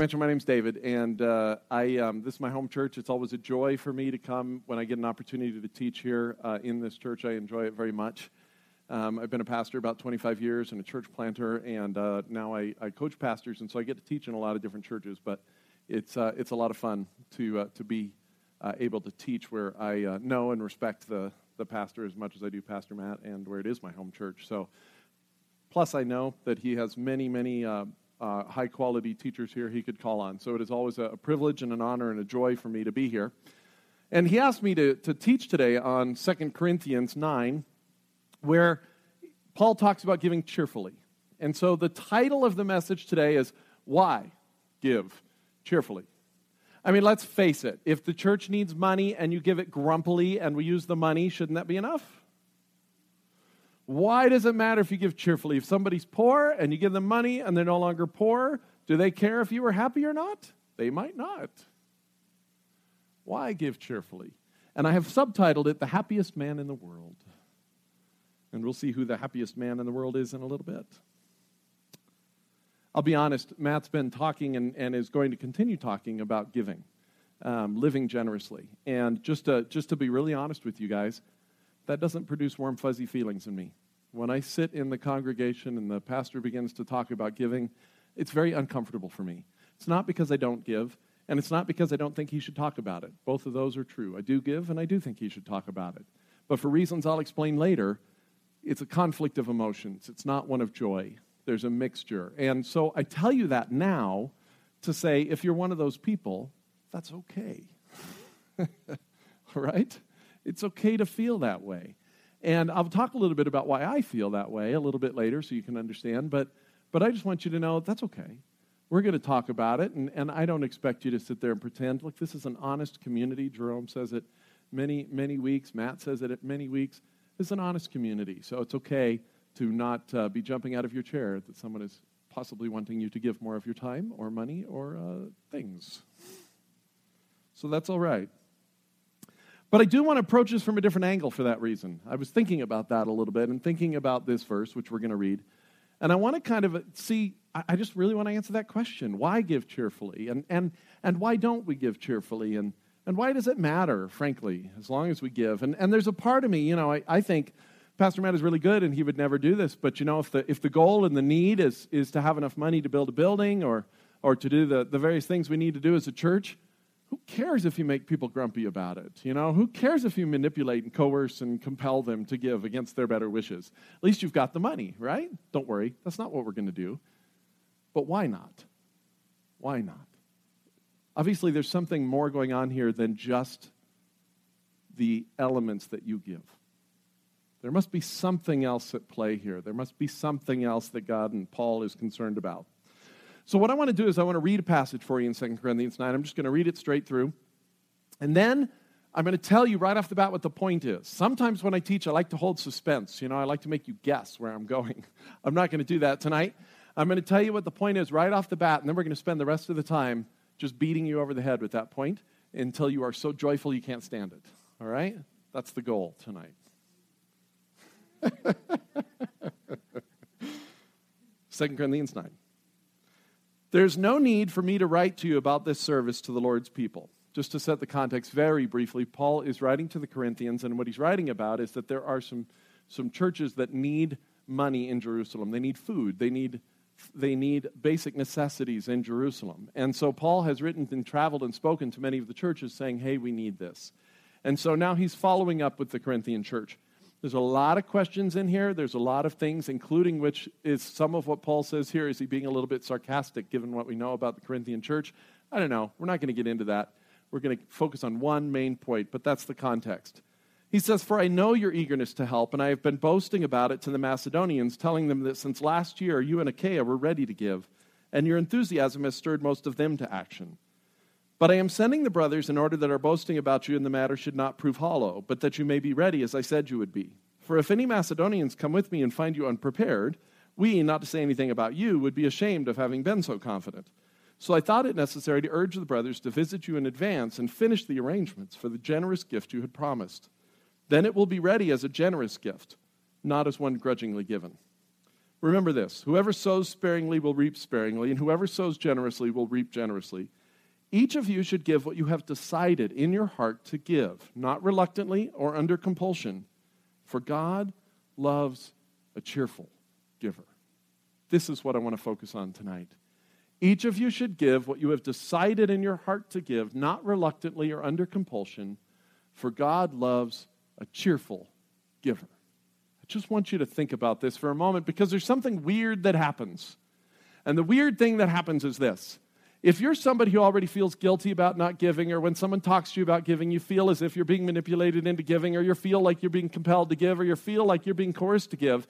mentioned, my name's David, and uh, I, um, this is my home church. It's always a joy for me to come when I get an opportunity to teach here uh, in this church. I enjoy it very much. Um, I've been a pastor about 25 years and a church planter, and uh, now I, I, coach pastors, and so I get to teach in a lot of different churches. But it's uh, it's a lot of fun to uh, to be uh, able to teach where I know and respect the the pastor as much as I do Pastor Matt, and where it is my home church. So, plus I know that he has many many. Uh, Uh, high quality teachers here he could call on. So it is always a privilege and an honor and a joy for me to be here. And he asked me to, to teach today on 2 Corinthians 9, where Paul talks about giving cheerfully. And so the title of the message today is Why Give Cheerfully? I mean, let's face it. If the church needs money and you give it grumpily and we use the money, shouldn't that be enough? Why does it matter if you give cheerfully? If somebody's poor and you give them money and they're no longer poor, do they care if you were happy or not? They might not. Why give cheerfully? And I have subtitled it The Happiest Man in the World. And we'll see who the happiest man in the world is in a little bit. I'll be honest, Matt's been talking and, and is going to continue talking about giving, um, living generously. And just to, just to be really honest with you guys, that doesn't produce warm, fuzzy feelings in me. When I sit in the congregation and the pastor begins to talk about giving, it's very uncomfortable for me. It's not because I don't give, and it's not because I don't think he should talk about it. Both of those are true. I do give, and I do think he should talk about it. But for reasons I'll explain later, it's a conflict of emotions. It's not one of joy. There's a mixture. And so I tell you that now to say if you're one of those people, that's okay. right? It's okay to feel that way. And I'll talk a little bit about why I feel that way a little bit later so you can understand. But, but I just want you to know that's okay. We're going to talk about it, and, and I don't expect you to sit there and pretend. Look, this is an honest community. Jerome says it many, many weeks. Matt says it at many weeks is an honest community. So it's okay to not uh, be jumping out of your chair that someone is possibly wanting you to give more of your time or money or uh, things. So that's all right. But I do want to approach this from a different angle for that reason. I was thinking about that a little bit and thinking about this verse, which we're going to read. And I want to kind of uh, see, I just really want to answer that question. Why give cheerfully? And, and, and why don't we give cheerfully? And, and why does it matter, frankly, as long as we give? And, and there's a part of me, you know, I, I think Pastor Matt is really good and he would never do this, but you know, if the, if the goal and the need is, is to have enough money to build a building or, or to do the, the various things we need to do as a church, who cares if you make people grumpy about it? You know, who cares if you manipulate and coerce and compel them to give against their better wishes? At least you've got the money, right? Don't worry, that's not what we're going to do. But why not? Why not? Obviously, there's something more going on here than just the elements that you give. There must be something else at play here. There must be something else that God and Paul is concerned about. So, what I want to do is, I want to read a passage for you in 2 Corinthians 9. I'm just going to read it straight through. And then I'm going to tell you right off the bat what the point is. Sometimes when I teach, I like to hold suspense. You know, I like to make you guess where I'm going. I'm not going to do that tonight. I'm going to tell you what the point is right off the bat, and then we're going to spend the rest of the time just beating you over the head with that point until you are so joyful you can't stand it. All right? That's the goal tonight. Second Corinthians 9. There's no need for me to write to you about this service to the Lord's people. Just to set the context very briefly, Paul is writing to the Corinthians, and what he's writing about is that there are some, some churches that need money in Jerusalem. They need food, they need they need basic necessities in Jerusalem. And so Paul has written and traveled and spoken to many of the churches saying, hey, we need this. And so now he's following up with the Corinthian church. There's a lot of questions in here. There's a lot of things, including which is some of what Paul says here. Is he being a little bit sarcastic given what we know about the Corinthian church? I don't know. We're not going to get into that. We're going to focus on one main point, but that's the context. He says, For I know your eagerness to help, and I have been boasting about it to the Macedonians, telling them that since last year you and Achaia were ready to give, and your enthusiasm has stirred most of them to action. But I am sending the brothers in order that our boasting about you in the matter should not prove hollow, but that you may be ready as I said you would be. For if any Macedonians come with me and find you unprepared, we, not to say anything about you, would be ashamed of having been so confident. So I thought it necessary to urge the brothers to visit you in advance and finish the arrangements for the generous gift you had promised. Then it will be ready as a generous gift, not as one grudgingly given. Remember this whoever sows sparingly will reap sparingly, and whoever sows generously will reap generously. Each of you should give what you have decided in your heart to give, not reluctantly or under compulsion, for God loves a cheerful giver. This is what I want to focus on tonight. Each of you should give what you have decided in your heart to give, not reluctantly or under compulsion, for God loves a cheerful giver I just want you to think about this for a moment because there's something weird that happens. And the weird thing that happens is this. If you're somebody who already feels guilty about not giving, or when someone talks to you about giving, you feel as if you're being manipulated into giving, or you feel like you're being compelled to give, or you feel like you're being coerced to give,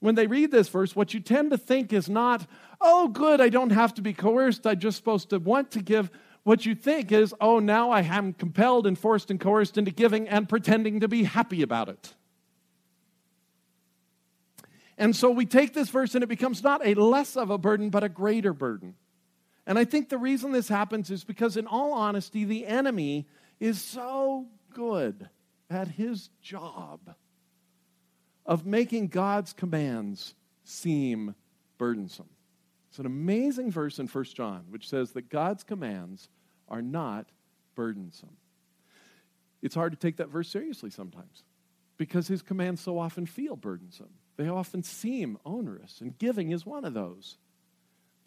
when they read this verse, what you tend to think is not, oh, good, I don't have to be coerced, I'm just supposed to want to give. What you think is, oh, now I am compelled and forced and coerced into giving and pretending to be happy about it. And so we take this verse and it becomes not a less of a burden, but a greater burden. And I think the reason this happens is because, in all honesty, the enemy is so good at his job of making God's commands seem burdensome. It's an amazing verse in 1 John, which says that God's commands are not burdensome. It's hard to take that verse seriously sometimes because his commands so often feel burdensome. They often seem onerous, and giving is one of those.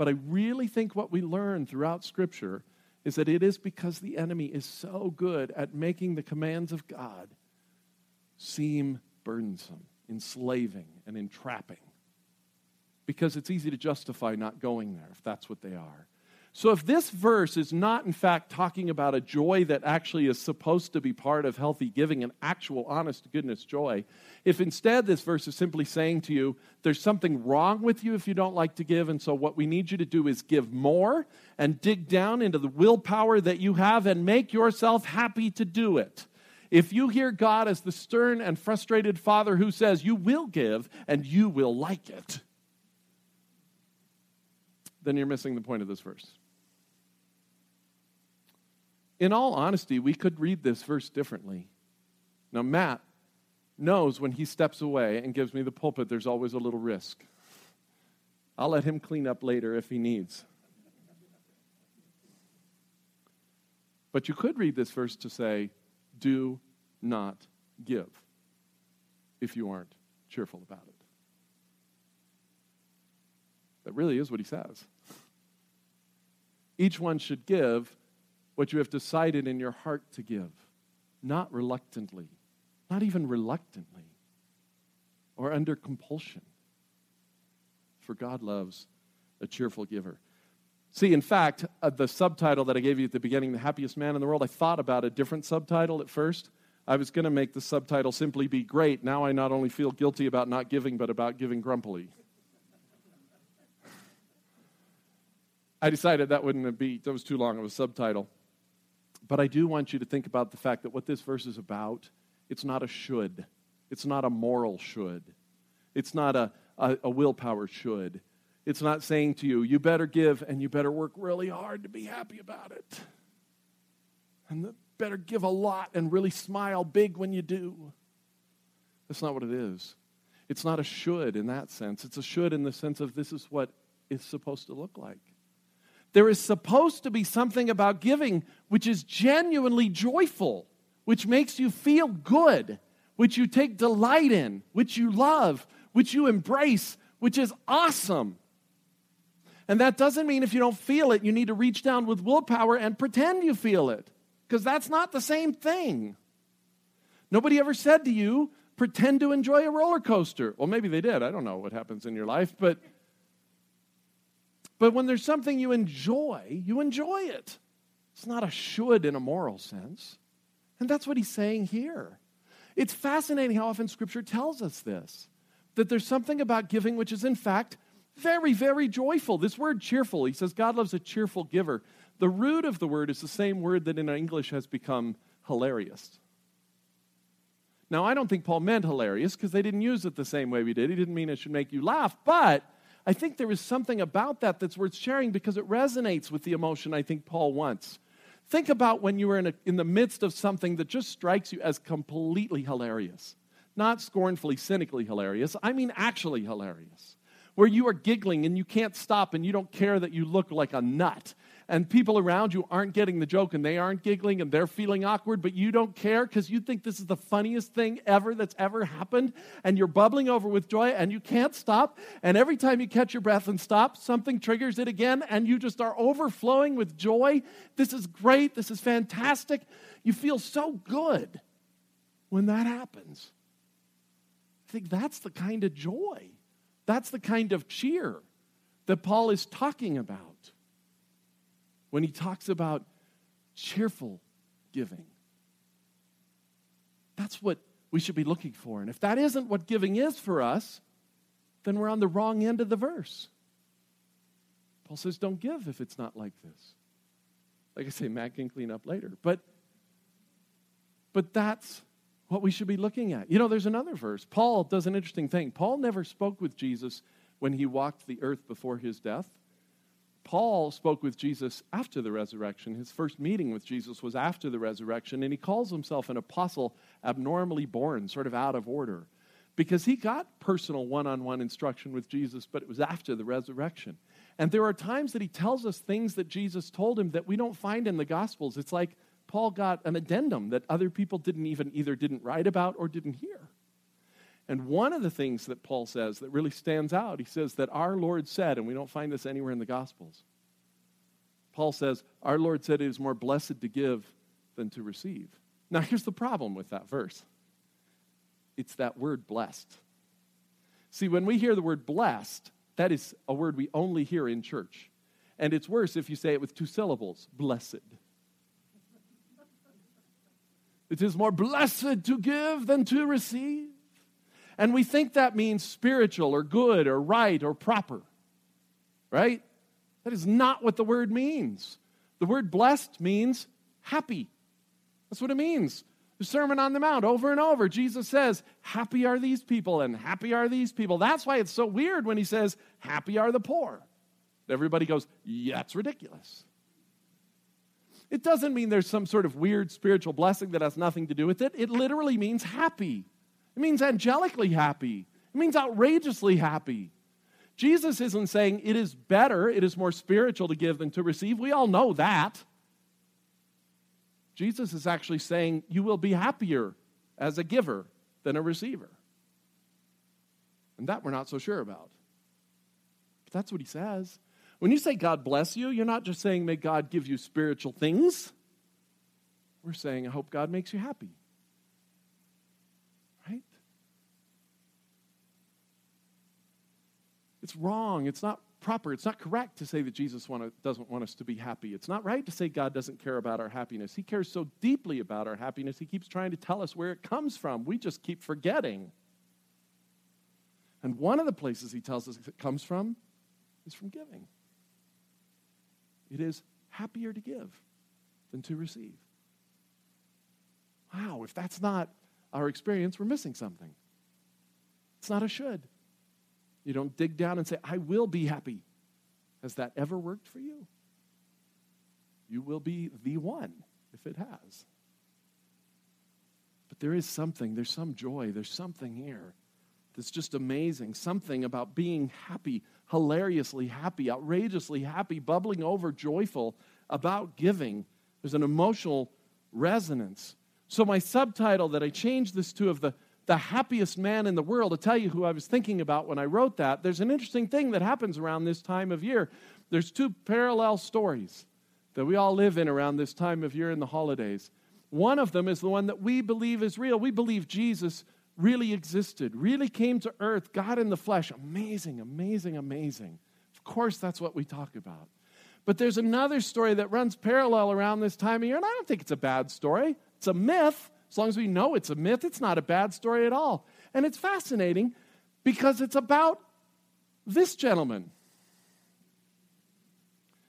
But I really think what we learn throughout Scripture is that it is because the enemy is so good at making the commands of God seem burdensome, enslaving, and entrapping. Because it's easy to justify not going there if that's what they are. So, if this verse is not, in fact, talking about a joy that actually is supposed to be part of healthy giving, an actual, honest goodness joy, if instead this verse is simply saying to you, there's something wrong with you if you don't like to give, and so what we need you to do is give more and dig down into the willpower that you have and make yourself happy to do it. If you hear God as the stern and frustrated father who says, You will give and you will like it, then you're missing the point of this verse in all honesty, we could read this verse differently. Now, Matt knows when he steps away and gives me the pulpit, there's always a little risk. I'll let him clean up later if he needs. But you could read this verse to say, do not give if you aren't cheerful about it. That really is what he says. Each one should give what you have decided in your heart to give, not reluctantly, not even reluctantly, or under compulsion. For God loves a cheerful giver. See, in fact, uh, the subtitle that I gave you at the beginning, The Happiest Man in the World, I thought about a different subtitle at first. I was going to make the subtitle simply be Great. Now I not only feel guilty about not giving, but about giving grumpily. I decided that wouldn't be, that was too long of a subtitle. But I do want you to think about the fact that what this verse is about, it's not a should. It's not a moral should. It's not a, a, a willpower should. It's not saying to you, you better give and you better work really hard to be happy about it. And better give a lot and really smile big when you do. That's not what it is. It's not a should in that sense. It's a should in the sense of this is what it's supposed to look like. There is supposed to be something about giving which is genuinely joyful, which makes you feel good, which you take delight in, which you love, which you embrace, which is awesome. And that doesn't mean if you don't feel it, you need to reach down with willpower and pretend you feel it, because that's not the same thing. Nobody ever said to you, pretend to enjoy a roller coaster. Well, maybe they did. I don't know what happens in your life, but but when there's something you enjoy, you enjoy it. It's not a should in a moral sense. And that's what he's saying here. It's fascinating how often Scripture tells us this that there's something about giving which is, in fact, very, very joyful. This word cheerful, he says, God loves a cheerful giver. The root of the word is the same word that in English has become hilarious. Now, I don't think Paul meant hilarious because they didn't use it the same way we did. He didn't mean it should make you laugh, but I think there is something about that that's worth sharing because it resonates with the emotion I think Paul wants. Think about when you are in, a, in the midst of something that just strikes you as completely hilarious. Not scornfully, cynically hilarious. I mean, actually hilarious. where you are giggling and you can't stop and you don't care that you look like a nut and people around you aren't getting the joke and they aren't giggling and they're feeling awkward, but you don't care because you think this is the funniest thing ever that's ever happened, and you're bubbling over with joy and you can't stop. And every time you catch your breath and stop, something triggers it again, and you just are overflowing with joy. This is great. This is fantastic. You feel so good when that happens. I think that's the kind of joy, that's the kind of cheer that Paul is talking about when he talks about cheerful giving. That's what we should be looking for. And if that isn't what giving is for us, then we're on the wrong end of the verse. Paul says, don't give if it's not like this. Like I say, Matt can clean up later. But, but that's what we should be looking at. You know, there's another verse. Paul does an interesting thing. Paul never spoke with Jesus when he walked the earth before his death. Paul spoke with Jesus after the resurrection. His first meeting with Jesus was after the resurrection, and he calls himself an apostle abnormally born, sort of out of order, because he got personal one on one instruction with Jesus, but it was after the resurrection. And there are times that he tells us things that Jesus told him that we don't find in the Gospels. It's like Paul got an addendum that other people didn't even either didn't write about or didn't hear. And one of the things that Paul says that really stands out, he says that our Lord said, and we don't find this anywhere in the Gospels. Paul says, Our Lord said it is more blessed to give than to receive. Now, here's the problem with that verse it's that word blessed. See, when we hear the word blessed, that is a word we only hear in church. And it's worse if you say it with two syllables blessed. It is more blessed to give than to receive. And we think that means spiritual or good or right or proper, right? That is not what the word means. The word blessed means happy. That's what it means. The Sermon on the Mount, over and over, Jesus says, Happy are these people, and happy are these people. That's why it's so weird when he says, Happy are the poor. Everybody goes, Yeah, it's ridiculous. It doesn't mean there's some sort of weird spiritual blessing that has nothing to do with it. It literally means happy. It means angelically happy. It means outrageously happy. Jesus isn't saying it is better, it is more spiritual to give than to receive. We all know that. Jesus is actually saying you will be happier as a giver than a receiver. And that we're not so sure about. But that's what he says. When you say God bless you, you're not just saying may God give you spiritual things. We're saying I hope God makes you happy. It's wrong. It's not proper. It's not correct to say that Jesus want doesn't want us to be happy. It's not right to say God doesn't care about our happiness. He cares so deeply about our happiness, He keeps trying to tell us where it comes from. We just keep forgetting. And one of the places He tells us it comes from is from giving. It is happier to give than to receive. Wow, if that's not our experience, we're missing something. It's not a should. You don't dig down and say, I will be happy. Has that ever worked for you? You will be the one if it has. But there is something, there's some joy, there's something here that's just amazing. Something about being happy, hilariously happy, outrageously happy, bubbling over, joyful about giving. There's an emotional resonance. So, my subtitle that I changed this to of the the happiest man in the world, to tell you who I was thinking about when I wrote that, there's an interesting thing that happens around this time of year. There's two parallel stories that we all live in around this time of year in the holidays. One of them is the one that we believe is real. We believe Jesus really existed, really came to earth, God in the flesh. Amazing, amazing, amazing. Of course, that's what we talk about. But there's another story that runs parallel around this time of year, and I don't think it's a bad story. It's a myth, as long as we know it's a myth, it's not a bad story at all. And it's fascinating because it's about this gentleman.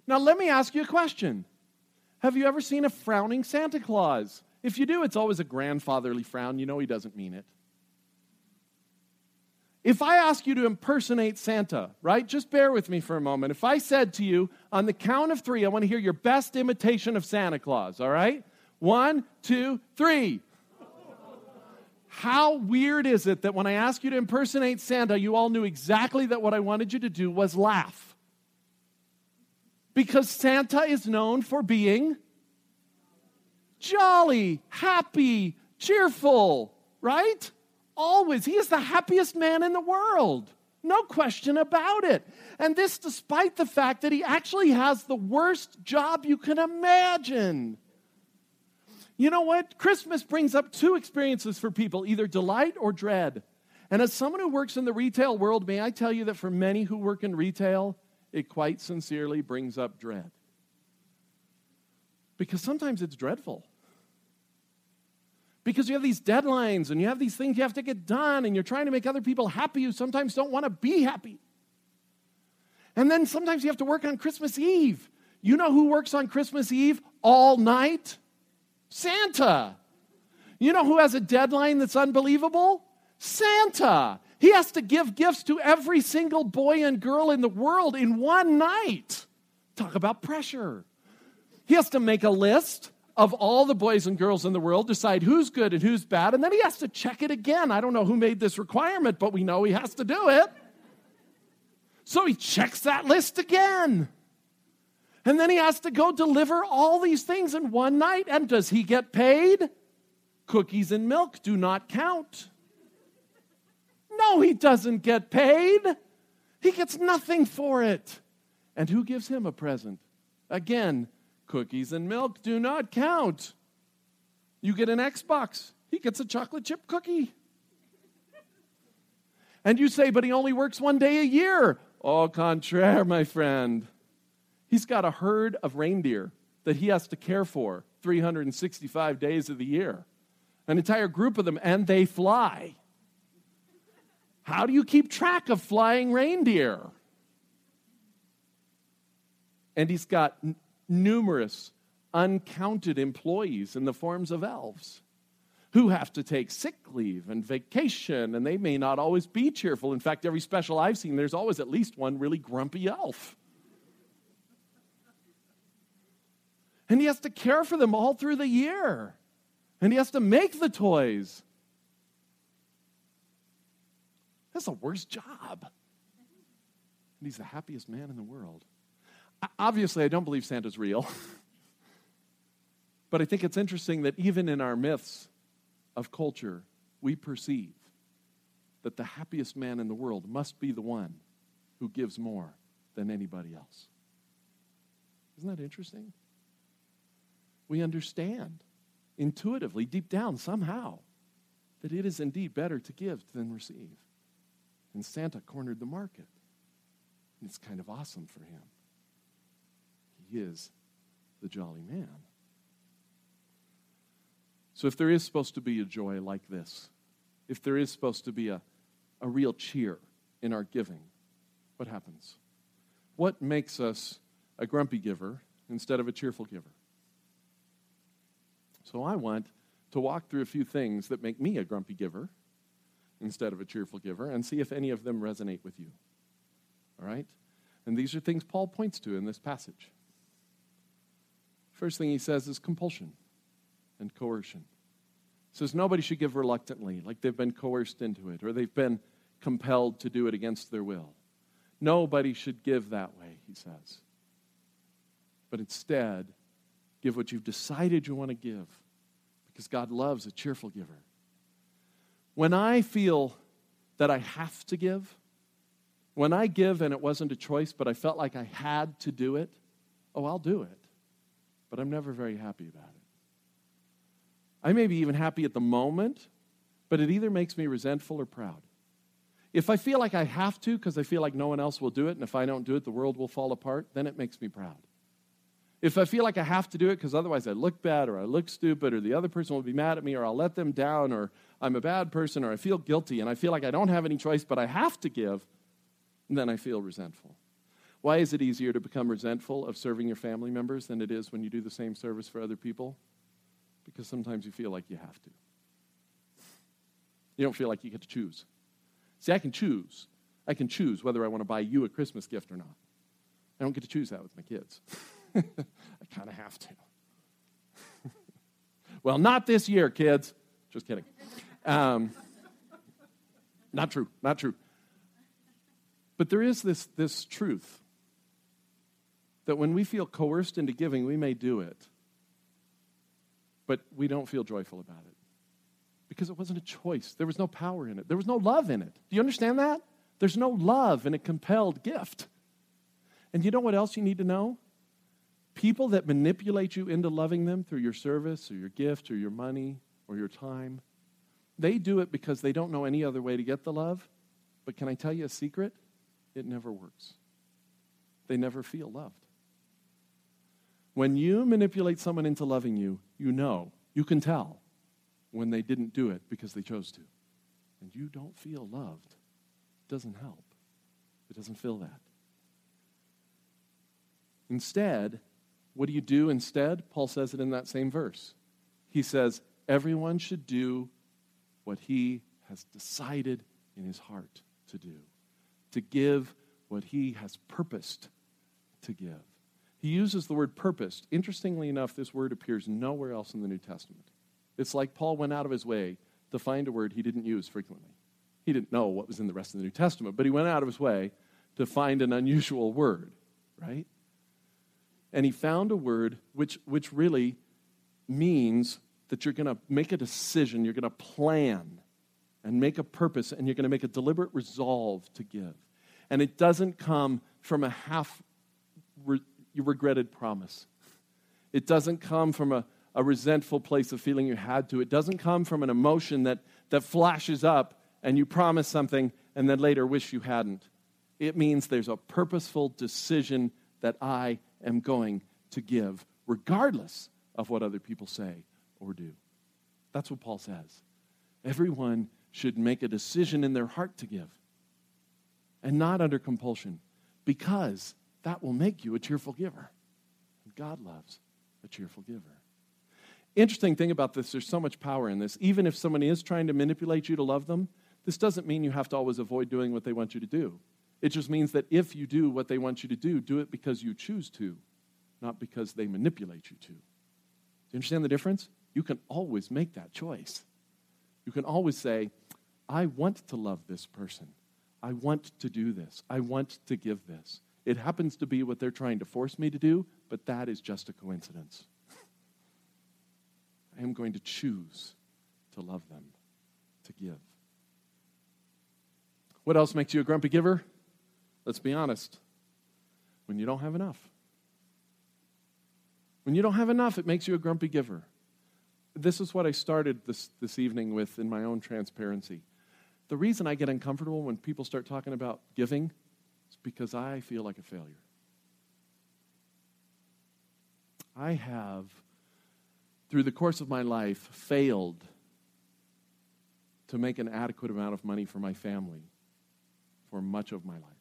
Now, let me ask you a question Have you ever seen a frowning Santa Claus? If you do, it's always a grandfatherly frown. You know he doesn't mean it. If I ask you to impersonate Santa, right? Just bear with me for a moment. If I said to you, on the count of three, I want to hear your best imitation of Santa Claus, all right? One, two, three. How weird is it that when I asked you to impersonate Santa, you all knew exactly that what I wanted you to do was laugh? Because Santa is known for being jolly, happy, cheerful, right? Always. He is the happiest man in the world. No question about it. And this despite the fact that he actually has the worst job you can imagine. You know what? Christmas brings up two experiences for people either delight or dread. And as someone who works in the retail world, may I tell you that for many who work in retail, it quite sincerely brings up dread. Because sometimes it's dreadful. Because you have these deadlines and you have these things you have to get done, and you're trying to make other people happy who sometimes don't want to be happy. And then sometimes you have to work on Christmas Eve. You know who works on Christmas Eve all night? Santa. You know who has a deadline that's unbelievable? Santa. He has to give gifts to every single boy and girl in the world in one night. Talk about pressure. He has to make a list of all the boys and girls in the world, decide who's good and who's bad, and then he has to check it again. I don't know who made this requirement, but we know he has to do it. So he checks that list again. And then he has to go deliver all these things in one night. And does he get paid? Cookies and milk do not count. No, he doesn't get paid. He gets nothing for it. And who gives him a present? Again, cookies and milk do not count. You get an Xbox, he gets a chocolate chip cookie. And you say, but he only works one day a year. Au contraire, my friend. He's got a herd of reindeer that he has to care for 365 days of the year, an entire group of them, and they fly. How do you keep track of flying reindeer? And he's got n- numerous, uncounted employees in the forms of elves who have to take sick leave and vacation, and they may not always be cheerful. In fact, every special I've seen, there's always at least one really grumpy elf. And he has to care for them all through the year. And he has to make the toys. That's the worst job. And he's the happiest man in the world. Obviously, I don't believe Santa's real. but I think it's interesting that even in our myths of culture, we perceive that the happiest man in the world must be the one who gives more than anybody else. Isn't that interesting? We understand intuitively, deep down, somehow, that it is indeed better to give than receive. And Santa cornered the market. And it's kind of awesome for him. He is the jolly man. So, if there is supposed to be a joy like this, if there is supposed to be a, a real cheer in our giving, what happens? What makes us a grumpy giver instead of a cheerful giver? So I want to walk through a few things that make me a grumpy giver instead of a cheerful giver and see if any of them resonate with you. All right? And these are things Paul points to in this passage. First thing he says is compulsion and coercion. He says nobody should give reluctantly, like they've been coerced into it or they've been compelled to do it against their will. Nobody should give that way, he says. But instead, Give what you've decided you want to give because God loves a cheerful giver. When I feel that I have to give, when I give and it wasn't a choice, but I felt like I had to do it, oh, I'll do it. But I'm never very happy about it. I may be even happy at the moment, but it either makes me resentful or proud. If I feel like I have to because I feel like no one else will do it, and if I don't do it, the world will fall apart, then it makes me proud. If I feel like I have to do it because otherwise I look bad or I look stupid or the other person will be mad at me or I'll let them down or I'm a bad person or I feel guilty and I feel like I don't have any choice but I have to give, then I feel resentful. Why is it easier to become resentful of serving your family members than it is when you do the same service for other people? Because sometimes you feel like you have to. You don't feel like you get to choose. See, I can choose. I can choose whether I want to buy you a Christmas gift or not. I don't get to choose that with my kids. I kind of have to. well, not this year, kids. Just kidding. Um, not true, not true. But there is this, this truth that when we feel coerced into giving, we may do it, but we don't feel joyful about it because it wasn't a choice. There was no power in it, there was no love in it. Do you understand that? There's no love in a compelled gift. And you know what else you need to know? People that manipulate you into loving them through your service or your gift or your money or your time, they do it because they don't know any other way to get the love. But can I tell you a secret? It never works. They never feel loved. When you manipulate someone into loving you, you know, you can tell when they didn't do it because they chose to. And you don't feel loved. It doesn't help, it doesn't fill that. Instead, what do you do instead? Paul says it in that same verse. He says, Everyone should do what he has decided in his heart to do, to give what he has purposed to give. He uses the word purposed. Interestingly enough, this word appears nowhere else in the New Testament. It's like Paul went out of his way to find a word he didn't use frequently. He didn't know what was in the rest of the New Testament, but he went out of his way to find an unusual word, right? And he found a word which, which really means that you're going to make a decision, you're going to plan and make a purpose, and you're going to make a deliberate resolve to give. And it doesn't come from a half re- regretted promise. It doesn't come from a, a resentful place of feeling you had to. It doesn't come from an emotion that, that flashes up and you promise something and then later wish you hadn't. It means there's a purposeful decision that I am going to give, regardless of what other people say or do. That's what Paul says. Everyone should make a decision in their heart to give and not under compulsion because that will make you a cheerful giver. God loves a cheerful giver. Interesting thing about this, there's so much power in this. Even if someone is trying to manipulate you to love them, this doesn't mean you have to always avoid doing what they want you to do. It just means that if you do what they want you to do, do it because you choose to, not because they manipulate you to. Do you understand the difference? You can always make that choice. You can always say, I want to love this person. I want to do this. I want to give this. It happens to be what they're trying to force me to do, but that is just a coincidence. I am going to choose to love them, to give. What else makes you a grumpy giver? Let's be honest. When you don't have enough. When you don't have enough, it makes you a grumpy giver. This is what I started this, this evening with in my own transparency. The reason I get uncomfortable when people start talking about giving is because I feel like a failure. I have, through the course of my life, failed to make an adequate amount of money for my family for much of my life.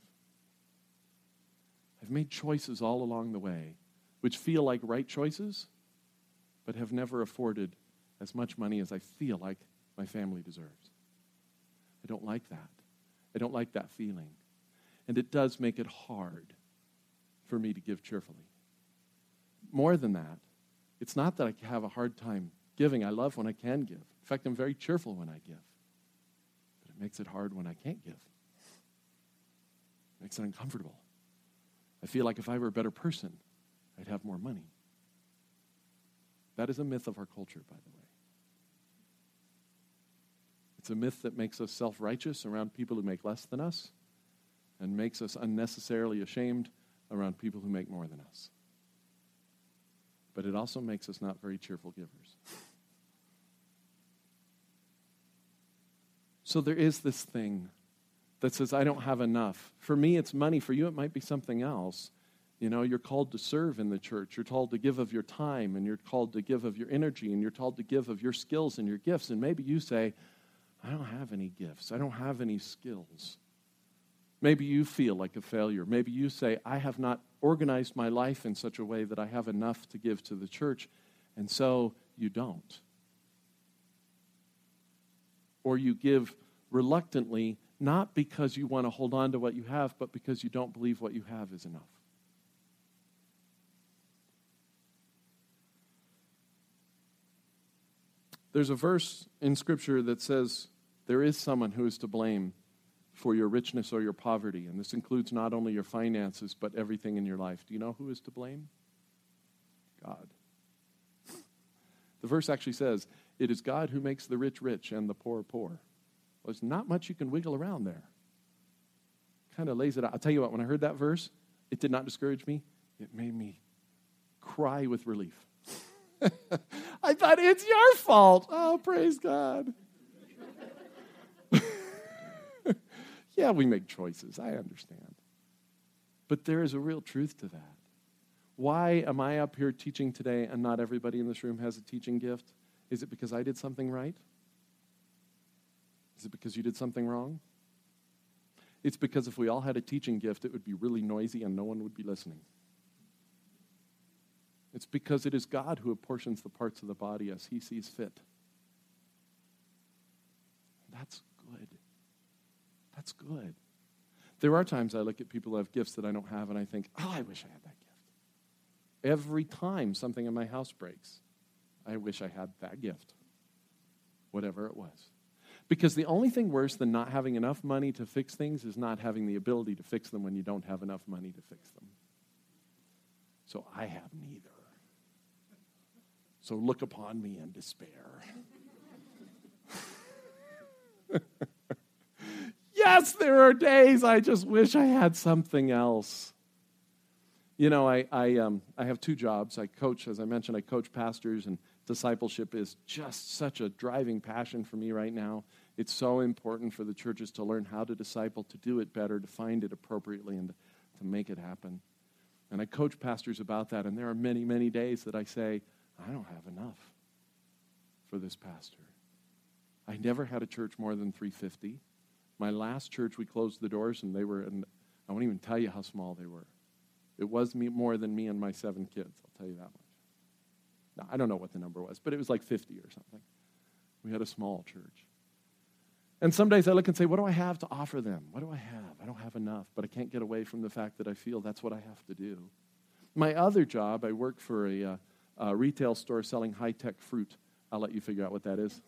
I've made choices all along the way which feel like right choices, but have never afforded as much money as I feel like my family deserves. I don't like that. I don't like that feeling. And it does make it hard for me to give cheerfully. More than that, it's not that I have a hard time giving. I love when I can give. In fact, I'm very cheerful when I give. But it makes it hard when I can't give. It makes it uncomfortable. I feel like if I were a better person, I'd have more money. That is a myth of our culture, by the way. It's a myth that makes us self righteous around people who make less than us and makes us unnecessarily ashamed around people who make more than us. But it also makes us not very cheerful givers. so there is this thing that says, I don't have enough. For me, it's money. For you, it might be something else. You know, you're called to serve in the church. You're called to give of your time, and you're called to give of your energy, and you're called to give of your skills and your gifts. And maybe you say, I don't have any gifts. I don't have any skills. Maybe you feel like a failure. Maybe you say, I have not organized my life in such a way that I have enough to give to the church, and so you don't. Or you give reluctantly, not because you want to hold on to what you have, but because you don't believe what you have is enough. There's a verse in Scripture that says there is someone who is to blame for your richness or your poverty. And this includes not only your finances, but everything in your life. Do you know who is to blame? God. The verse actually says, It is God who makes the rich rich and the poor poor. Well, there's not much you can wiggle around there. Kind of lays it out. I'll tell you what, when I heard that verse, it did not discourage me. It made me cry with relief. I thought, it's your fault. Oh, praise God. yeah, we make choices. I understand. But there is a real truth to that. Why am I up here teaching today and not everybody in this room has a teaching gift? Is it because I did something right? Is it because you did something wrong? It's because if we all had a teaching gift, it would be really noisy and no one would be listening. It's because it is God who apportions the parts of the body as he sees fit. That's good. That's good. There are times I look at people who have gifts that I don't have and I think, oh, I wish I had that gift. Every time something in my house breaks, I wish I had that gift, whatever it was. Because the only thing worse than not having enough money to fix things is not having the ability to fix them when you don't have enough money to fix them. So I have neither. So look upon me in despair. yes, there are days I just wish I had something else. You know, I, I, um, I have two jobs. I coach, as I mentioned, I coach pastors, and discipleship is just such a driving passion for me right now. It's so important for the churches to learn how to disciple, to do it better, to find it appropriately, and to, make it happen. And I coach pastors about that, and there are many, many days that I say, I don't have enough for this pastor. I never had a church more than 350. My last church, we closed the doors, and they were, and I won't even tell you how small they were. It was me, more than me and my seven kids, I'll tell you that much. I don't know what the number was, but it was like 50 or something. We had a small church. And some days I look and say, What do I have to offer them? What do I have? I don't have enough, but I can't get away from the fact that I feel that's what I have to do. My other job, I work for a, uh, a retail store selling high tech fruit. I'll let you figure out what that is.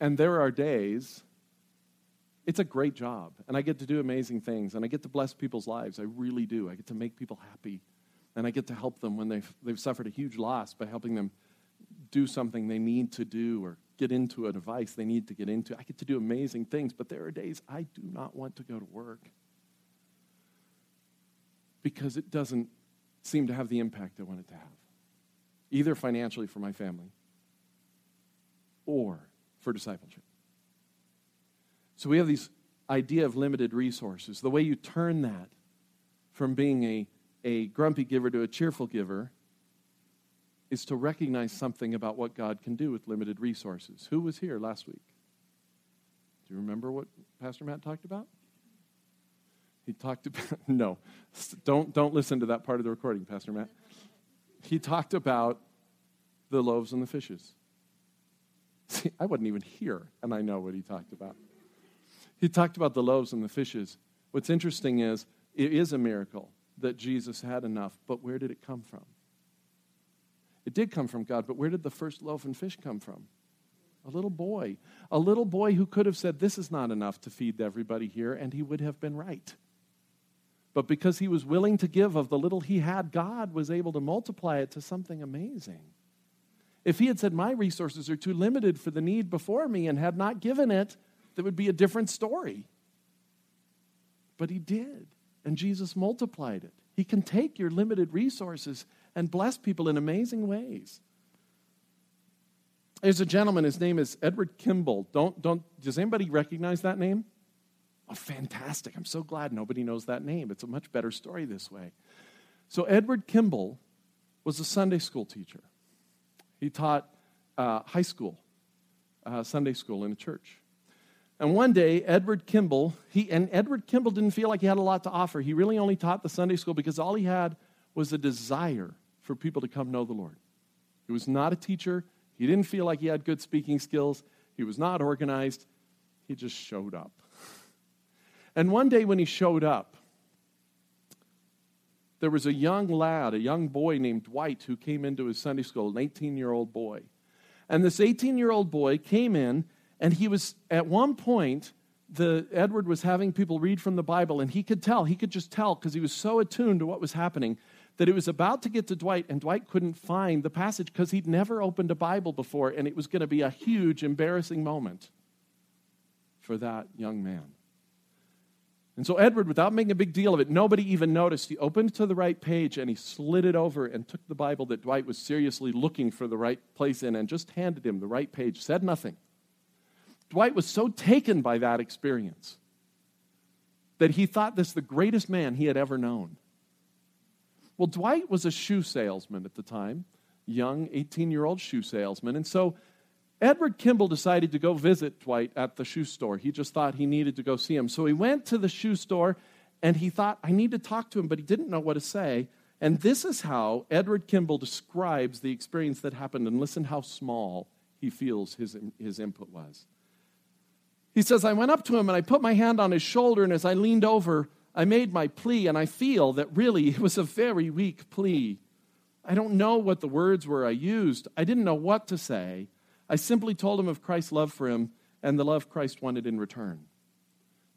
and there are days it's a great job, and I get to do amazing things, and I get to bless people's lives. I really do. I get to make people happy, and I get to help them when they've, they've suffered a huge loss by helping them do something they need to do or get into a device they need to get into. I get to do amazing things, but there are days I do not want to go to work because it doesn't seem to have the impact I want it to have, either financially for my family or for discipleship. So we have this idea of limited resources. The way you turn that from being a, a grumpy giver to a cheerful giver is to recognize something about what God can do with limited resources. Who was here last week? Do you remember what Pastor Matt talked about? He talked about, no, don't, don't listen to that part of the recording, Pastor Matt. He talked about the loaves and the fishes. See, I wasn't even here, and I know what he talked about. He talked about the loaves and the fishes. What's interesting is it is a miracle that Jesus had enough, but where did it come from? It did come from God, but where did the first loaf and fish come from? A little boy. A little boy who could have said, This is not enough to feed everybody here, and he would have been right. But because he was willing to give of the little he had, God was able to multiply it to something amazing. If he had said, My resources are too limited for the need before me, and had not given it, that would be a different story. But he did, and Jesus multiplied it. He can take your limited resources and bless people in amazing ways. There's a gentleman, his name is Edward Kimball. Don't, don't, does anybody recognize that name? Oh, fantastic. I'm so glad nobody knows that name. It's a much better story this way. So, Edward Kimball was a Sunday school teacher. He taught uh, high school, uh, Sunday school in a church. And one day, Edward Kimball, he, and Edward Kimball didn't feel like he had a lot to offer. He really only taught the Sunday school because all he had was a desire for people to come know the Lord. He was not a teacher. He didn't feel like he had good speaking skills. He was not organized. He just showed up. And one day when he showed up, there was a young lad, a young boy named Dwight, who came into his Sunday school, an 18 year old boy. And this 18 year old boy came in, and he was, at one point, the, Edward was having people read from the Bible, and he could tell, he could just tell, because he was so attuned to what was happening, that it was about to get to Dwight, and Dwight couldn't find the passage because he'd never opened a Bible before, and it was going to be a huge, embarrassing moment for that young man. And so Edward, without making a big deal of it, nobody even noticed. He opened to the right page and he slid it over and took the Bible that Dwight was seriously looking for the right place in and just handed him the right page, said nothing. Dwight was so taken by that experience that he thought this the greatest man he had ever known. Well, Dwight was a shoe salesman at the time, young 18 year old shoe salesman. And so Edward Kimball decided to go visit Dwight at the shoe store. He just thought he needed to go see him. So he went to the shoe store and he thought, I need to talk to him, but he didn't know what to say. And this is how Edward Kimball describes the experience that happened. And listen how small he feels his, his input was. He says, I went up to him and I put my hand on his shoulder, and as I leaned over, I made my plea, and I feel that really it was a very weak plea. I don't know what the words were I used. I didn't know what to say. I simply told him of Christ's love for him and the love Christ wanted in return.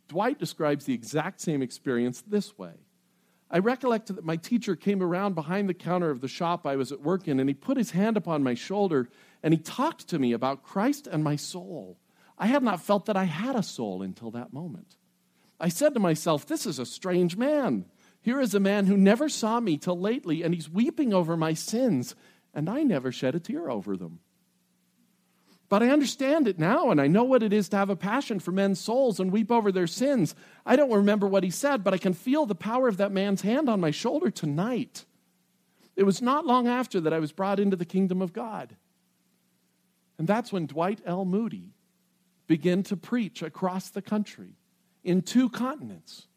Dwight describes the exact same experience this way. I recollect that my teacher came around behind the counter of the shop I was at work in, and he put his hand upon my shoulder and he talked to me about Christ and my soul. I had not felt that I had a soul until that moment. I said to myself, This is a strange man. Here is a man who never saw me till lately, and he's weeping over my sins, and I never shed a tear over them. But I understand it now, and I know what it is to have a passion for men's souls and weep over their sins. I don't remember what he said, but I can feel the power of that man's hand on my shoulder tonight. It was not long after that I was brought into the kingdom of God. And that's when Dwight L. Moody began to preach across the country in two continents.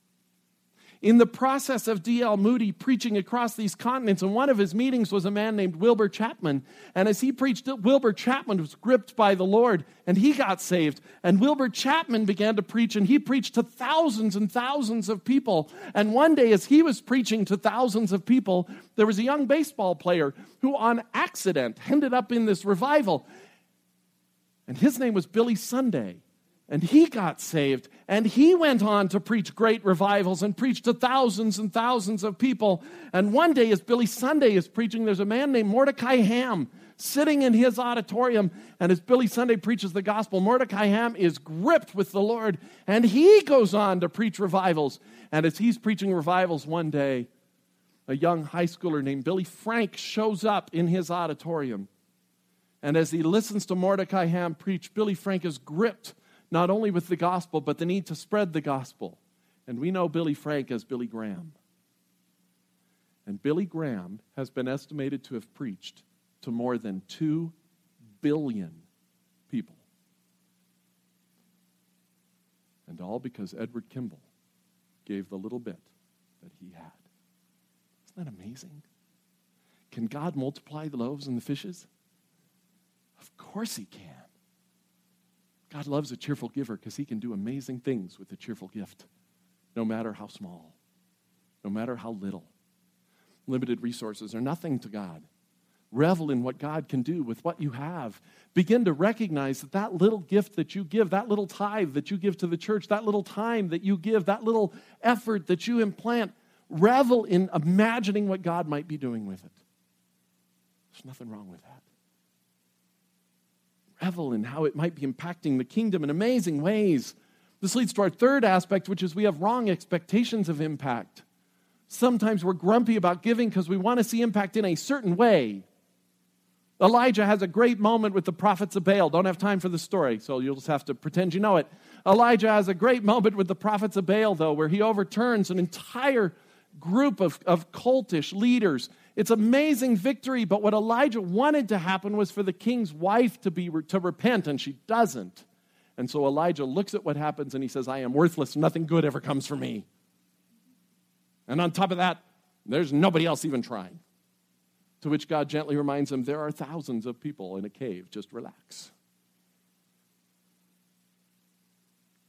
In the process of D.L. Moody preaching across these continents, and one of his meetings was a man named Wilbur Chapman. And as he preached, Wilbur Chapman was gripped by the Lord and he got saved. And Wilbur Chapman began to preach, and he preached to thousands and thousands of people. And one day, as he was preaching to thousands of people, there was a young baseball player who, on accident, ended up in this revival. And his name was Billy Sunday. And he got saved. And he went on to preach great revivals and preach to thousands and thousands of people. And one day, as Billy Sunday is preaching, there's a man named Mordecai Ham sitting in his auditorium. And as Billy Sunday preaches the gospel, Mordecai Ham is gripped with the Lord. And he goes on to preach revivals. And as he's preaching revivals one day, a young high schooler named Billy Frank shows up in his auditorium. And as he listens to Mordecai Ham preach, Billy Frank is gripped not only with the gospel, but the need to spread the gospel. And we know Billy Frank as Billy Graham. And Billy Graham has been estimated to have preached to more than 2 billion people. And all because Edward Kimball gave the little bit that he had. Isn't that amazing? Can God multiply the loaves and the fishes? Of course he can. God loves a cheerful giver because he can do amazing things with a cheerful gift, no matter how small, no matter how little. Limited resources are nothing to God. Revel in what God can do with what you have. Begin to recognize that that little gift that you give, that little tithe that you give to the church, that little time that you give, that little effort that you implant, revel in imagining what God might be doing with it. There's nothing wrong with that revel in how it might be impacting the kingdom in amazing ways. This leads to our third aspect, which is we have wrong expectations of impact. Sometimes we're grumpy about giving because we want to see impact in a certain way. Elijah has a great moment with the prophets of Baal. Don't have time for the story, so you'll just have to pretend you know it. Elijah has a great moment with the prophets of Baal, though, where he overturns an entire group of, of cultish leaders it's amazing victory, but what Elijah wanted to happen was for the king's wife to be to repent and she doesn't. And so Elijah looks at what happens and he says, "I am worthless, nothing good ever comes from me." And on top of that, there's nobody else even trying. To which God gently reminds him, "There are thousands of people in a cave, just relax."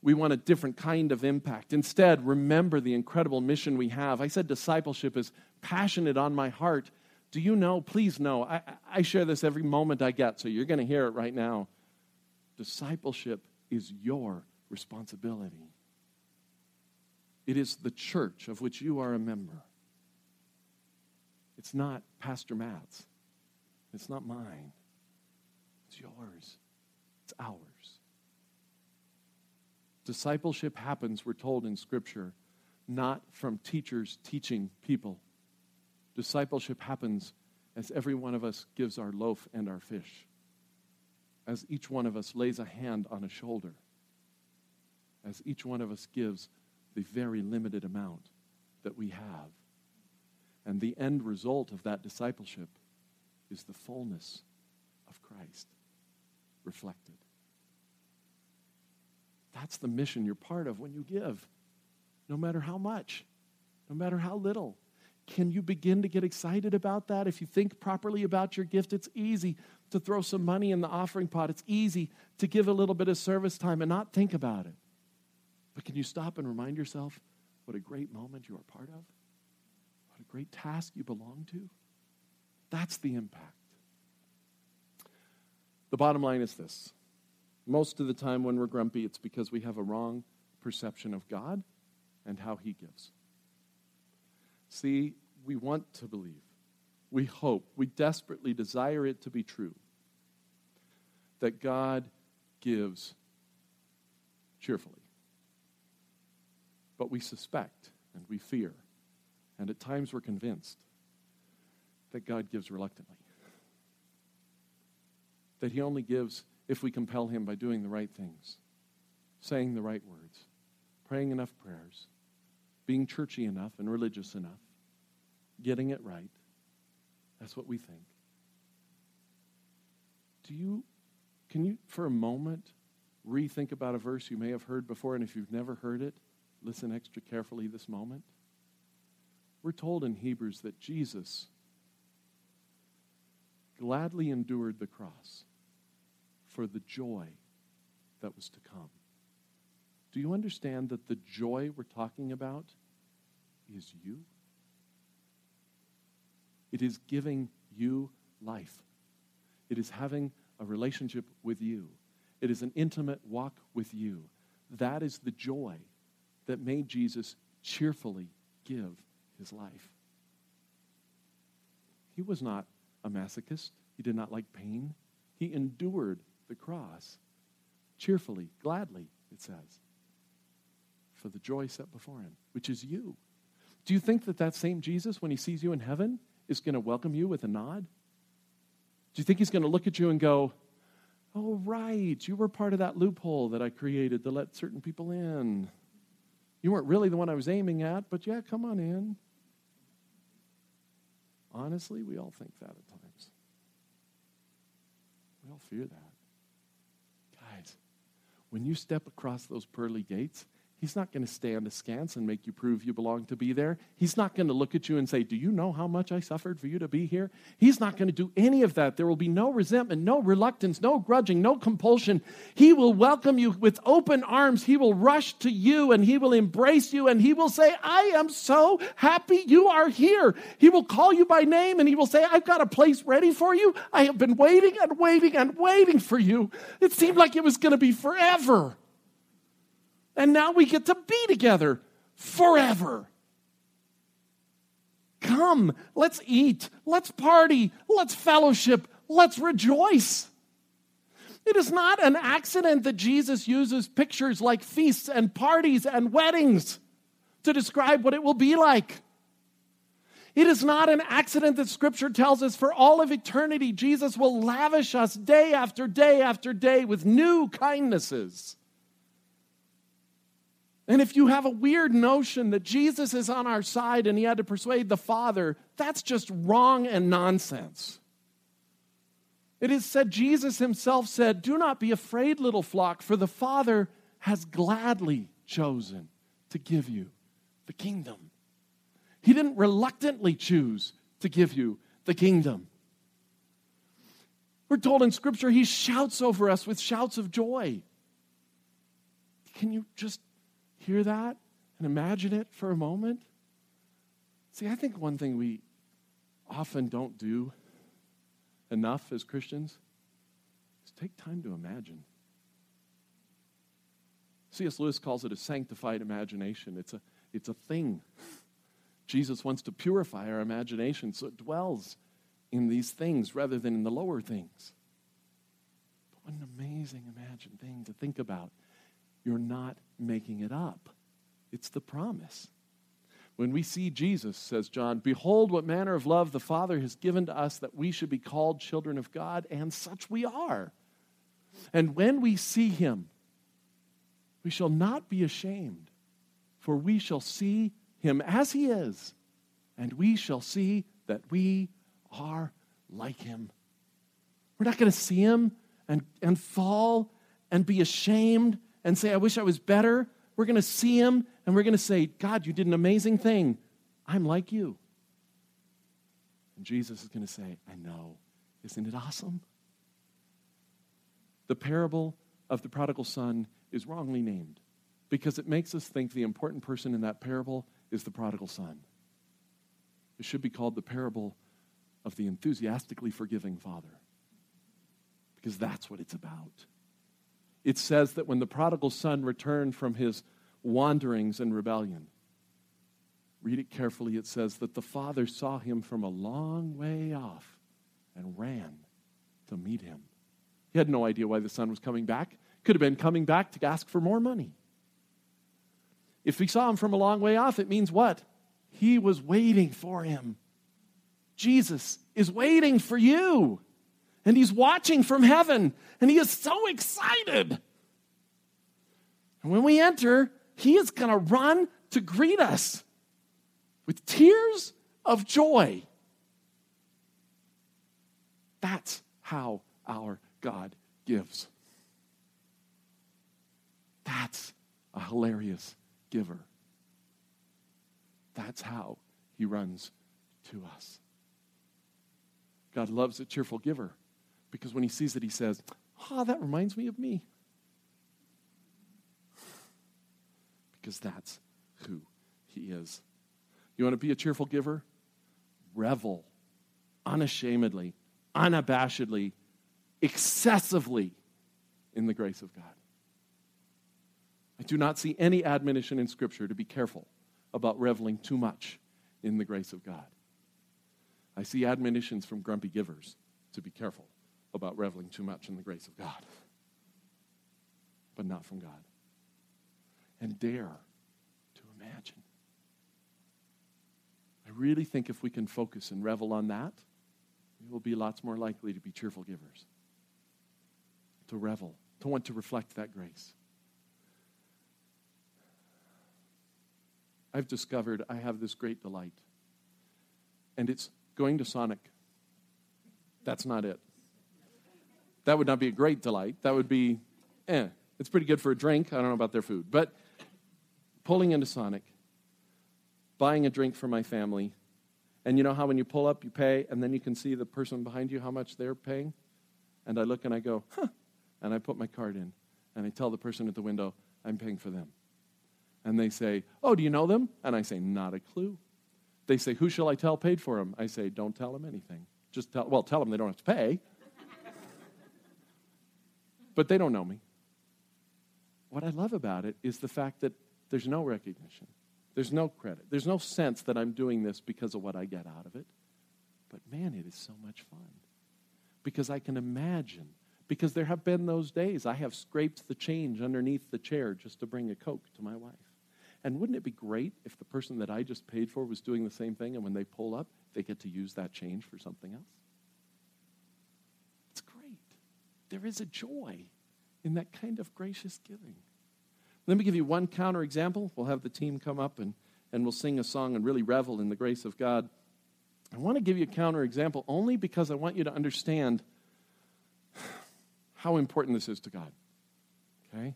We want a different kind of impact. Instead, remember the incredible mission we have. I said discipleship is passionate on my heart. Do you know? Please know. I, I share this every moment I get, so you're going to hear it right now. Discipleship is your responsibility. It is the church of which you are a member. It's not Pastor Matt's. It's not mine. It's yours. It's ours. Discipleship happens, we're told in Scripture, not from teachers teaching people. Discipleship happens as every one of us gives our loaf and our fish, as each one of us lays a hand on a shoulder, as each one of us gives the very limited amount that we have. And the end result of that discipleship is the fullness of Christ reflected. That's the mission you're part of when you give, no matter how much, no matter how little. Can you begin to get excited about that? If you think properly about your gift, it's easy to throw some money in the offering pot. It's easy to give a little bit of service time and not think about it. But can you stop and remind yourself what a great moment you are part of? What a great task you belong to? That's the impact. The bottom line is this most of the time, when we're grumpy, it's because we have a wrong perception of God and how He gives. See, we want to believe, we hope, we desperately desire it to be true that God gives cheerfully. But we suspect and we fear, and at times we're convinced that God gives reluctantly. That He only gives if we compel Him by doing the right things, saying the right words, praying enough prayers, being churchy enough and religious enough, getting it right. That's what we think. Do you, can you, for a moment, rethink about a verse you may have heard before? And if you've never heard it, listen extra carefully this moment. We're told in Hebrews that Jesus gladly endured the cross for the joy that was to come. Do you understand that the joy we're talking about is you? It is giving you life. It is having a relationship with you. It is an intimate walk with you. That is the joy that made Jesus cheerfully give his life. He was not a masochist. He did not like pain. He endured the cross cheerfully, gladly, it says, for the joy set before him, which is you. Do you think that that same Jesus, when he sees you in heaven, is going to welcome you with a nod? Do you think he's going to look at you and go, Oh, right, you were part of that loophole that I created to let certain people in? You weren't really the one I was aiming at, but yeah, come on in. Honestly, we all think that at times. We all fear that. When you step across those pearly gates, He's not going to stand askance and make you prove you belong to be there. He's not going to look at you and say, Do you know how much I suffered for you to be here? He's not going to do any of that. There will be no resentment, no reluctance, no grudging, no compulsion. He will welcome you with open arms. He will rush to you and he will embrace you and he will say, I am so happy you are here. He will call you by name and he will say, I've got a place ready for you. I have been waiting and waiting and waiting for you. It seemed like it was going to be forever. And now we get to be together forever. Come, let's eat, let's party, let's fellowship, let's rejoice. It is not an accident that Jesus uses pictures like feasts and parties and weddings to describe what it will be like. It is not an accident that Scripture tells us for all of eternity, Jesus will lavish us day after day after day with new kindnesses. And if you have a weird notion that Jesus is on our side and he had to persuade the Father, that's just wrong and nonsense. It is said, Jesus himself said, Do not be afraid, little flock, for the Father has gladly chosen to give you the kingdom. He didn't reluctantly choose to give you the kingdom. We're told in Scripture, He shouts over us with shouts of joy Can you just hear that and imagine it for a moment? See, I think one thing we often don't do enough as Christians is take time to imagine. C.S. Lewis calls it a sanctified imagination. It's a, it's a thing. Jesus wants to purify our imagination so it dwells in these things rather than in the lower things. But what an amazing imagine thing to think about. You're not making it up. It's the promise. When we see Jesus, says John, behold what manner of love the Father has given to us that we should be called children of God, and such we are. And when we see him, we shall not be ashamed, for we shall see him as he is, and we shall see that we are like him. We're not going to see him and, and fall and be ashamed and say, I wish I was better. We're going to see him and we're going to say, God, you did an amazing thing. I'm like you. And Jesus is going to say, I know. Isn't it awesome? The parable of the prodigal son is wrongly named because it makes us think the important person in that parable is the prodigal son. It should be called the parable of the enthusiastically forgiving father because that's what it's about. It says that when the prodigal son returned from his wanderings and rebellion, read it carefully, it says that the father saw him from a long way off and ran to meet him. He had no idea why the son was coming back. Could have been coming back to ask for more money. If he saw him from a long way off, it means what? He was waiting for him. Jesus is waiting for you. And he's watching from heaven. And he is so excited. And when we enter, he is going to run to greet us with tears of joy. That's how our God gives. That's a hilarious giver. That's how he runs to us. God loves a cheerful giver because when he sees it, he says, Ah, oh, that reminds me of me. Because that's who he is. You want to be a cheerful giver? Revel unashamedly, unabashedly, excessively in the grace of God. I do not see any admonition in Scripture to be careful about reveling too much in the grace of God. I see admonitions from grumpy givers to be careful about reveling too much in the grace of God, but not from God. And dare to imagine. I really think if we can focus and revel on that, we will be lots more likely to be cheerful givers, to revel, to want to reflect that grace. I've discovered I have this great delight. And it's going to Sonic. That's not it. That would not be a great delight. That would be, eh, it's pretty good for a drink. I don't know about their food. But pulling into Sonic, buying a drink for my family, and you know how when you pull up, you pay, and then you can see the person behind you how much they're paying? And I look and I go, huh. And I put my card in, and I tell the person at the window, I'm paying for them. And they say, Oh, do you know them? And I say, Not a clue. They say, Who shall I tell paid for them? I say, Don't tell them anything. Just tell, well, tell them they don't have to pay. But they don't know me. What I love about it is the fact that there's no recognition, there's no credit, there's no sense that I'm doing this because of what I get out of it. But man, it is so much fun because I can imagine. Because there have been those days I have scraped the change underneath the chair just to bring a Coke to my wife. And wouldn't it be great if the person that I just paid for was doing the same thing and when they pull up, they get to use that change for something else? It's great. There is a joy in that kind of gracious giving. Let me give you one counter example. We'll have the team come up and, and we'll sing a song and really revel in the grace of God. I want to give you a counter example only because I want you to understand how important this is to God. Okay?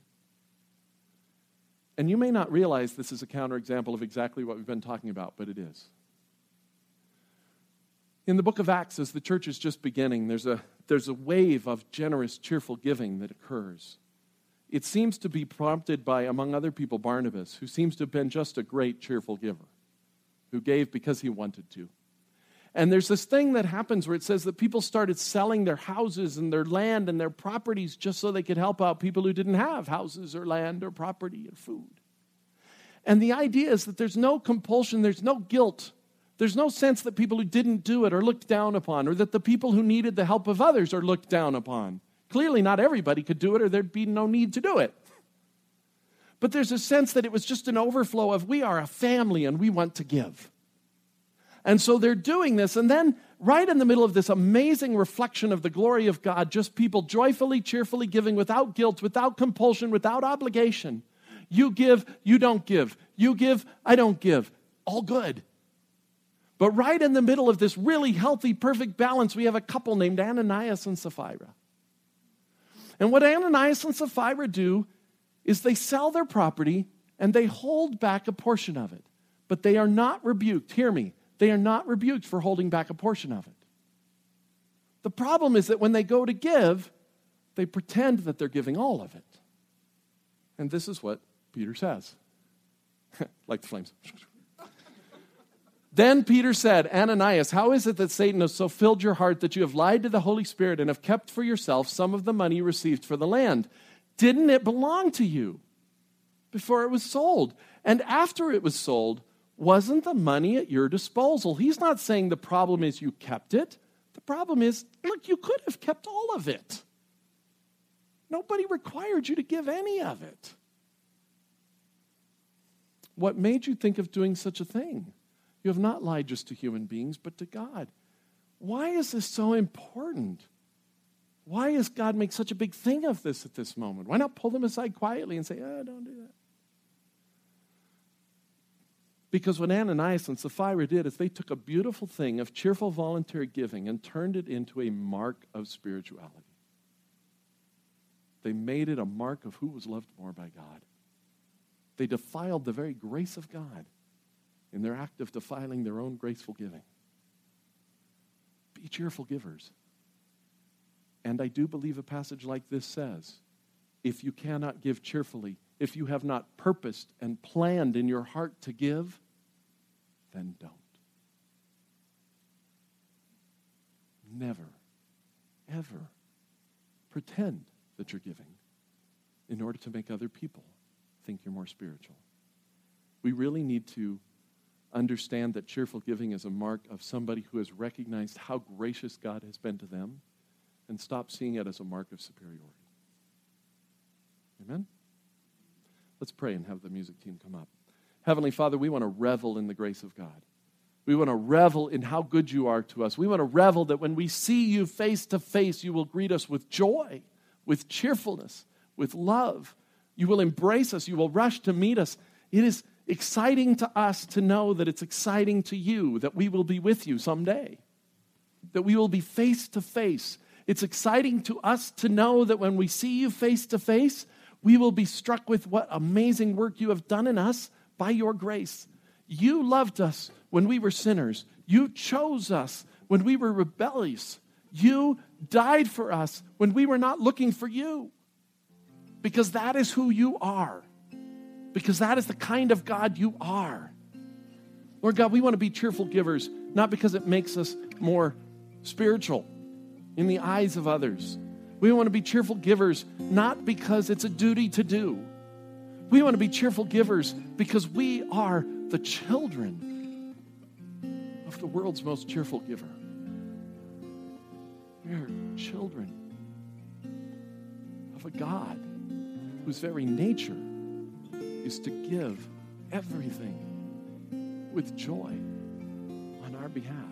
And you may not realize this is a counterexample of exactly what we've been talking about, but it is. In the book of Acts, as the church is just beginning, there's a, there's a wave of generous, cheerful giving that occurs. it seems to be prompted by, among other people, Barnabas, who seems to have been just a great, cheerful giver, who gave because he wanted to. And there's this thing that happens where it says that people started selling their houses and their land and their properties just so they could help out people who didn't have houses or land or property or food. And the idea is that there's no compulsion, there's no guilt. There's no sense that people who didn't do it are looked down upon, or that the people who needed the help of others are looked down upon. Clearly, not everybody could do it, or there'd be no need to do it. But there's a sense that it was just an overflow of we are a family and we want to give. And so they're doing this, and then right in the middle of this amazing reflection of the glory of God, just people joyfully, cheerfully giving without guilt, without compulsion, without obligation. You give, you don't give. You give, I don't give. All good. But right in the middle of this really healthy, perfect balance, we have a couple named Ananias and Sapphira. And what Ananias and Sapphira do is they sell their property and they hold back a portion of it. But they are not rebuked. Hear me. They are not rebuked for holding back a portion of it. The problem is that when they go to give, they pretend that they're giving all of it. And this is what Peter says like the flames. Then Peter said, Ananias, how is it that Satan has so filled your heart that you have lied to the Holy Spirit and have kept for yourself some of the money you received for the land? Didn't it belong to you before it was sold? And after it was sold, wasn't the money at your disposal? He's not saying the problem is you kept it. The problem is, look, you could have kept all of it. Nobody required you to give any of it. What made you think of doing such a thing? You have not lied just to human beings, but to God. Why is this so important? Why does God make such a big thing of this at this moment? Why not pull them aside quietly and say, oh, don't do that? Because what Ananias and Sapphira did is they took a beautiful thing of cheerful voluntary giving and turned it into a mark of spirituality. They made it a mark of who was loved more by God. They defiled the very grace of God in their act of defiling their own graceful giving. Be cheerful givers. And I do believe a passage like this says if you cannot give cheerfully, if you have not purposed and planned in your heart to give, then don't. Never, ever pretend that you're giving in order to make other people think you're more spiritual. We really need to understand that cheerful giving is a mark of somebody who has recognized how gracious God has been to them and stop seeing it as a mark of superiority. Amen? Let's pray and have the music team come up. Heavenly Father, we want to revel in the grace of God. We want to revel in how good you are to us. We want to revel that when we see you face to face, you will greet us with joy, with cheerfulness, with love. You will embrace us. You will rush to meet us. It is exciting to us to know that it's exciting to you that we will be with you someday, that we will be face to face. It's exciting to us to know that when we see you face to face, we will be struck with what amazing work you have done in us by your grace. You loved us when we were sinners. You chose us when we were rebellious. You died for us when we were not looking for you. Because that is who you are because that is the kind of God you are. Lord God, we want to be cheerful givers, not because it makes us more spiritual in the eyes of others. We want to be cheerful givers, not because it's a duty to do. We want to be cheerful givers because we are the children of the world's most cheerful giver. We are children of a God whose very nature is to give everything with joy on our behalf.